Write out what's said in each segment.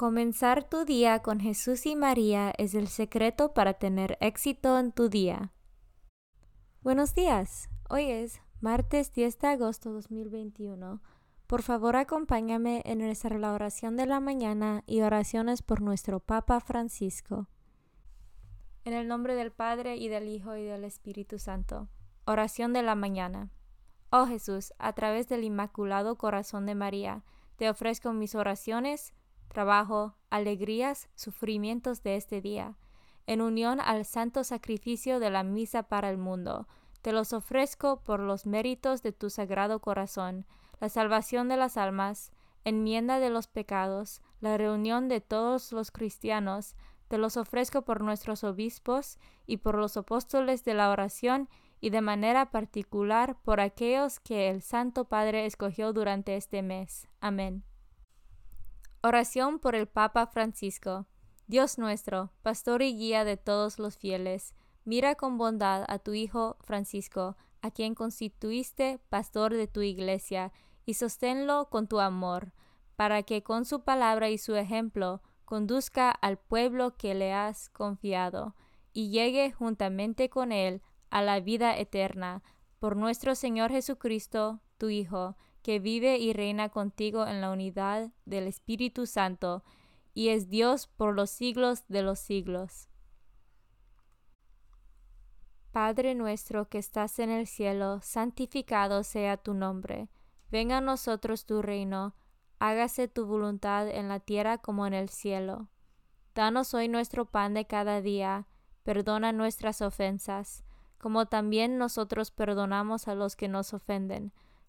Comenzar tu día con Jesús y María es el secreto para tener éxito en tu día. Buenos días. Hoy es martes 10 de agosto 2021. Por favor, acompáñame en nuestra oración de la mañana y oraciones por nuestro Papa Francisco. En el nombre del Padre y del Hijo y del Espíritu Santo. Oración de la mañana. Oh Jesús, a través del Inmaculado Corazón de María, te ofrezco mis oraciones, trabajo, alegrías, sufrimientos de este día, en unión al santo sacrificio de la misa para el mundo. Te los ofrezco por los méritos de tu sagrado corazón, la salvación de las almas, enmienda de los pecados, la reunión de todos los cristianos, te los ofrezco por nuestros obispos y por los apóstoles de la oración y de manera particular por aquellos que el Santo Padre escogió durante este mes. Amén. Oración por el Papa Francisco. Dios nuestro, pastor y guía de todos los fieles, mira con bondad a tu Hijo Francisco, a quien constituiste pastor de tu iglesia, y sosténlo con tu amor, para que con su palabra y su ejemplo conduzca al pueblo que le has confiado, y llegue juntamente con él a la vida eterna, por nuestro Señor Jesucristo, tu Hijo, que vive y reina contigo en la unidad del Espíritu Santo, y es Dios por los siglos de los siglos. Padre nuestro que estás en el cielo, santificado sea tu nombre. Venga a nosotros tu reino, hágase tu voluntad en la tierra como en el cielo. Danos hoy nuestro pan de cada día, perdona nuestras ofensas, como también nosotros perdonamos a los que nos ofenden.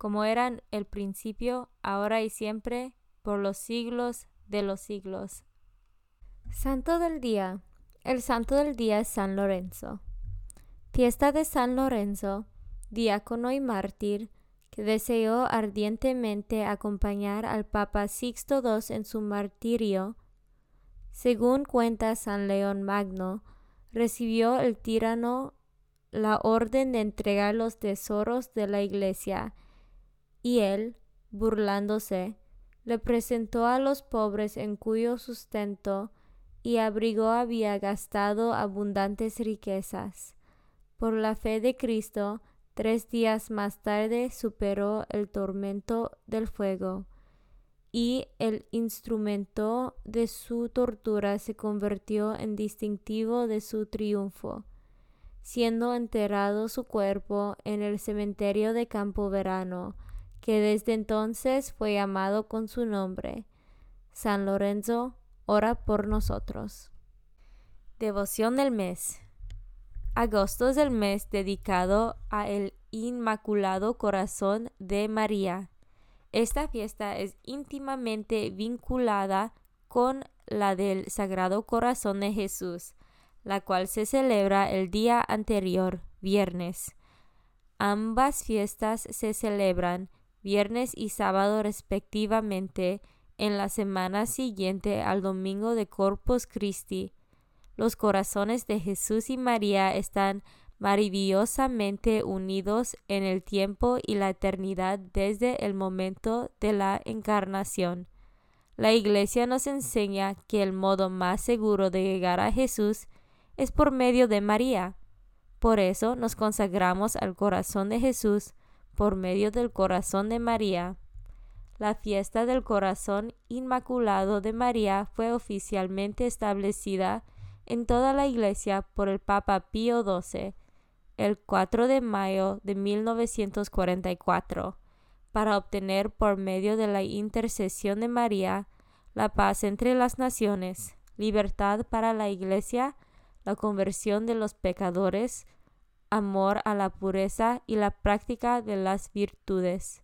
como eran el principio, ahora y siempre, por los siglos de los siglos. Santo del Día. El Santo del Día es San Lorenzo. Fiesta de San Lorenzo, diácono y mártir, que deseó ardientemente acompañar al Papa Sixto II en su martirio. Según cuenta San León Magno, recibió el tirano la orden de entregar los tesoros de la iglesia, y él, burlándose, le presentó a los pobres en cuyo sustento y abrigo había gastado abundantes riquezas. Por la fe de Cristo, tres días más tarde superó el tormento del fuego, y el instrumento de su tortura se convirtió en distintivo de su triunfo siendo enterrado su cuerpo en el cementerio de Campo Verano, que desde entonces fue llamado con su nombre. San Lorenzo, ora por nosotros. Devoción del mes. Agosto es el mes dedicado a el Inmaculado Corazón de María. Esta fiesta es íntimamente vinculada con la del Sagrado Corazón de Jesús, la cual se celebra el día anterior, viernes. Ambas fiestas se celebran viernes y sábado respectivamente en la semana siguiente al domingo de Corpus Christi. Los corazones de Jesús y María están maravillosamente unidos en el tiempo y la eternidad desde el momento de la encarnación. La Iglesia nos enseña que el modo más seguro de llegar a Jesús es por medio de María. Por eso nos consagramos al corazón de Jesús por medio del corazón de María. La fiesta del corazón inmaculado de María fue oficialmente establecida en toda la Iglesia por el Papa Pío XII el 4 de mayo de 1944 para obtener por medio de la intercesión de María la paz entre las naciones, libertad para la Iglesia la conversión de los pecadores, amor a la pureza y la práctica de las virtudes.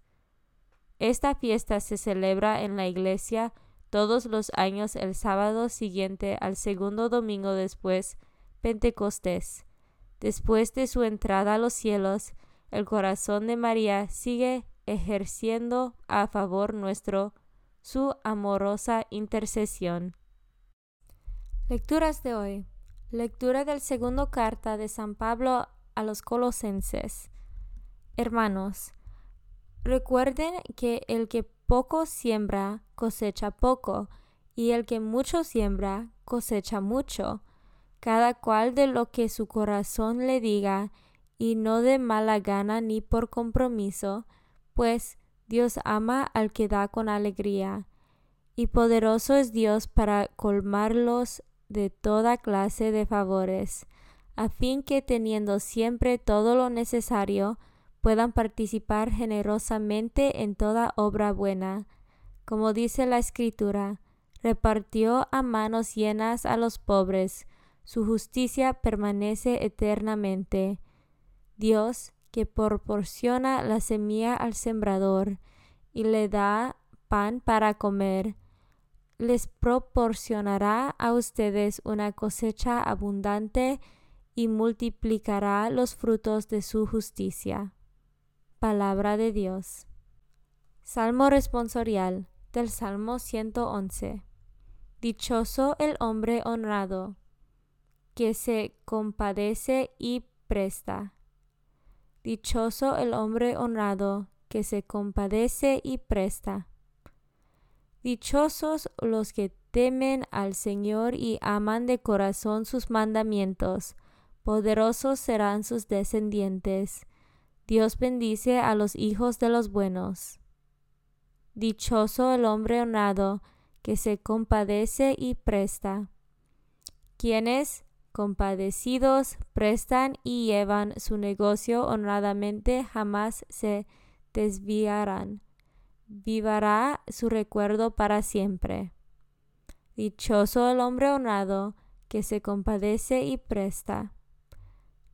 Esta fiesta se celebra en la iglesia todos los años el sábado siguiente al segundo domingo después Pentecostés. Después de su entrada a los cielos, el corazón de María sigue ejerciendo a favor nuestro su amorosa intercesión. Lecturas de hoy. Lectura del segundo carta de San Pablo a los Colosenses. Hermanos, recuerden que el que poco siembra cosecha poco, y el que mucho siembra cosecha mucho, cada cual de lo que su corazón le diga, y no de mala gana ni por compromiso, pues Dios ama al que da con alegría, y poderoso es Dios para colmarlos de toda clase de favores, a fin que teniendo siempre todo lo necesario, puedan participar generosamente en toda obra buena. Como dice la Escritura, repartió a manos llenas a los pobres, su justicia permanece eternamente. Dios, que proporciona la semilla al sembrador y le da pan para comer, les proporcionará a ustedes una cosecha abundante y multiplicará los frutos de su justicia. Palabra de Dios. Salmo responsorial del Salmo 111. Dichoso el hombre honrado, que se compadece y presta. Dichoso el hombre honrado, que se compadece y presta. Dichosos los que temen al Señor y aman de corazón sus mandamientos, poderosos serán sus descendientes Dios bendice a los hijos de los buenos. Dichoso el hombre honrado que se compadece y presta. Quienes, compadecidos, prestan y llevan su negocio honradamente jamás se desviarán. Vivará su recuerdo para siempre. Dichoso el hombre honrado que se compadece y presta.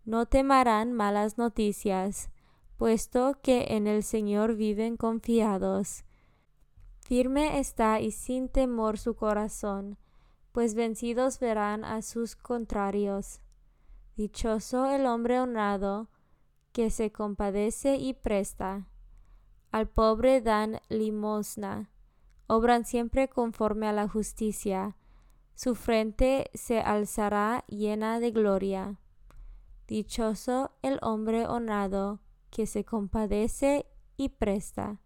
No temerán malas noticias, puesto que en el Señor viven confiados. Firme está y sin temor su corazón, pues vencidos verán a sus contrarios. Dichoso el hombre honrado, que se compadece y presta. Al pobre dan limosna, obran siempre conforme a la justicia, su frente se alzará llena de gloria. Dichoso el hombre honrado, que se compadece y presta.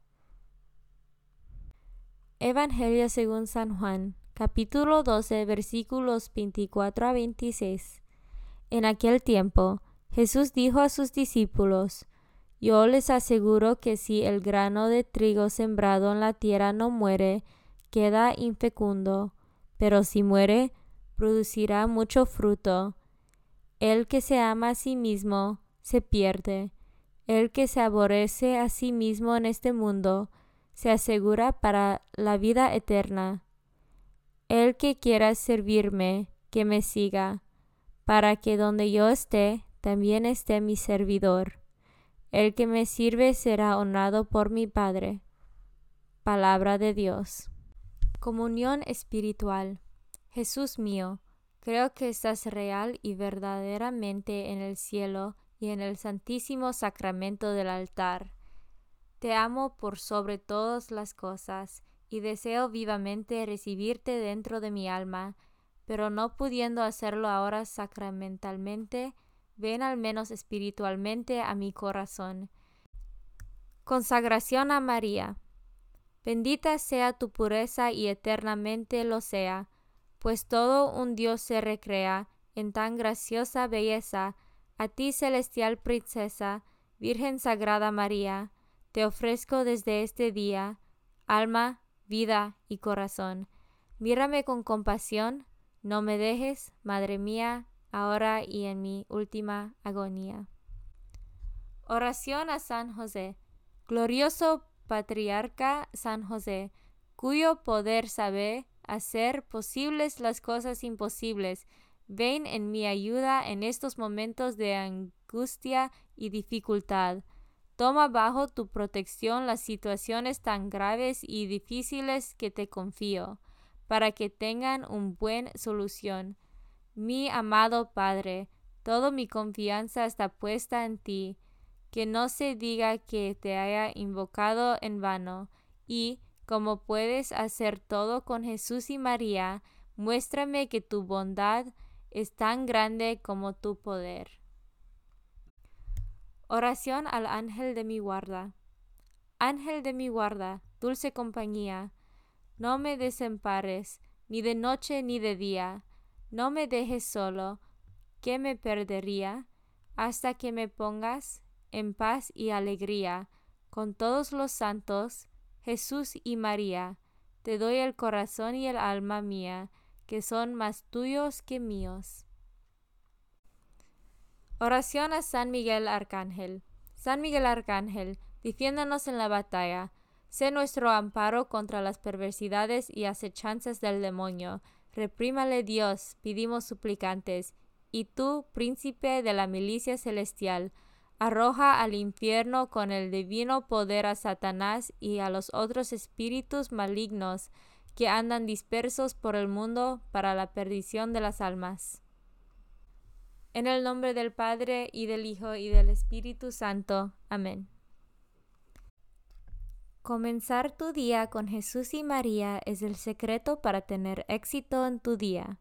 Evangelio según San Juan, capítulo 12, versículos 24 a 26. En aquel tiempo, Jesús dijo a sus discípulos, Yo les aseguro que si el grano de trigo sembrado en la tierra no muere, queda infecundo, pero si muere, producirá mucho fruto. El que se ama a sí mismo, se pierde el que se aborrece a sí mismo en este mundo, se asegura para la vida eterna. El que quiera servirme, que me siga, para que donde yo esté, también esté mi servidor. El que me sirve será honrado por mi Padre. Palabra de Dios. Comunión espiritual. Jesús mío, creo que estás real y verdaderamente en el cielo y en el santísimo sacramento del altar. Te amo por sobre todas las cosas y deseo vivamente recibirte dentro de mi alma, pero no pudiendo hacerlo ahora sacramentalmente, ven al menos espiritualmente a mi corazón. Consagración a María. Bendita sea tu pureza y eternamente lo sea, pues todo un Dios se recrea en tan graciosa belleza a ti, celestial princesa, Virgen Sagrada María, te ofrezco desde este día alma, vida y corazón. Mírame con compasión, no me dejes, Madre mía, ahora y en mi última agonía. Oración a San José. Glorioso patriarca San José, cuyo poder sabe hacer posibles las cosas imposibles, Ven en mi ayuda en estos momentos de angustia y dificultad. Toma bajo tu protección las situaciones tan graves y difíciles que te confío, para que tengan un buen solución. Mi amado Padre, toda mi confianza está puesta en ti, que no se diga que te haya invocado en vano, y, como puedes hacer todo con Jesús y María, muéstrame que tu bondad es tan grande como tu poder. Oración al ángel de mi guarda. Ángel de mi guarda, dulce compañía, no me desempares, ni de noche ni de día, no me dejes solo, que me perdería, hasta que me pongas en paz y alegría, con todos los santos, Jesús y María, te doy el corazón y el alma mía, que son más tuyos que míos. Oración a San Miguel Arcángel. San Miguel Arcángel, defiéndonos en la batalla, sé nuestro amparo contra las perversidades y acechanzas del demonio. Reprímale Dios, pedimos suplicantes, y tú, príncipe de la milicia celestial, arroja al infierno con el divino poder a Satanás y a los otros espíritus malignos que andan dispersos por el mundo para la perdición de las almas. En el nombre del Padre y del Hijo y del Espíritu Santo. Amén. Comenzar tu día con Jesús y María es el secreto para tener éxito en tu día.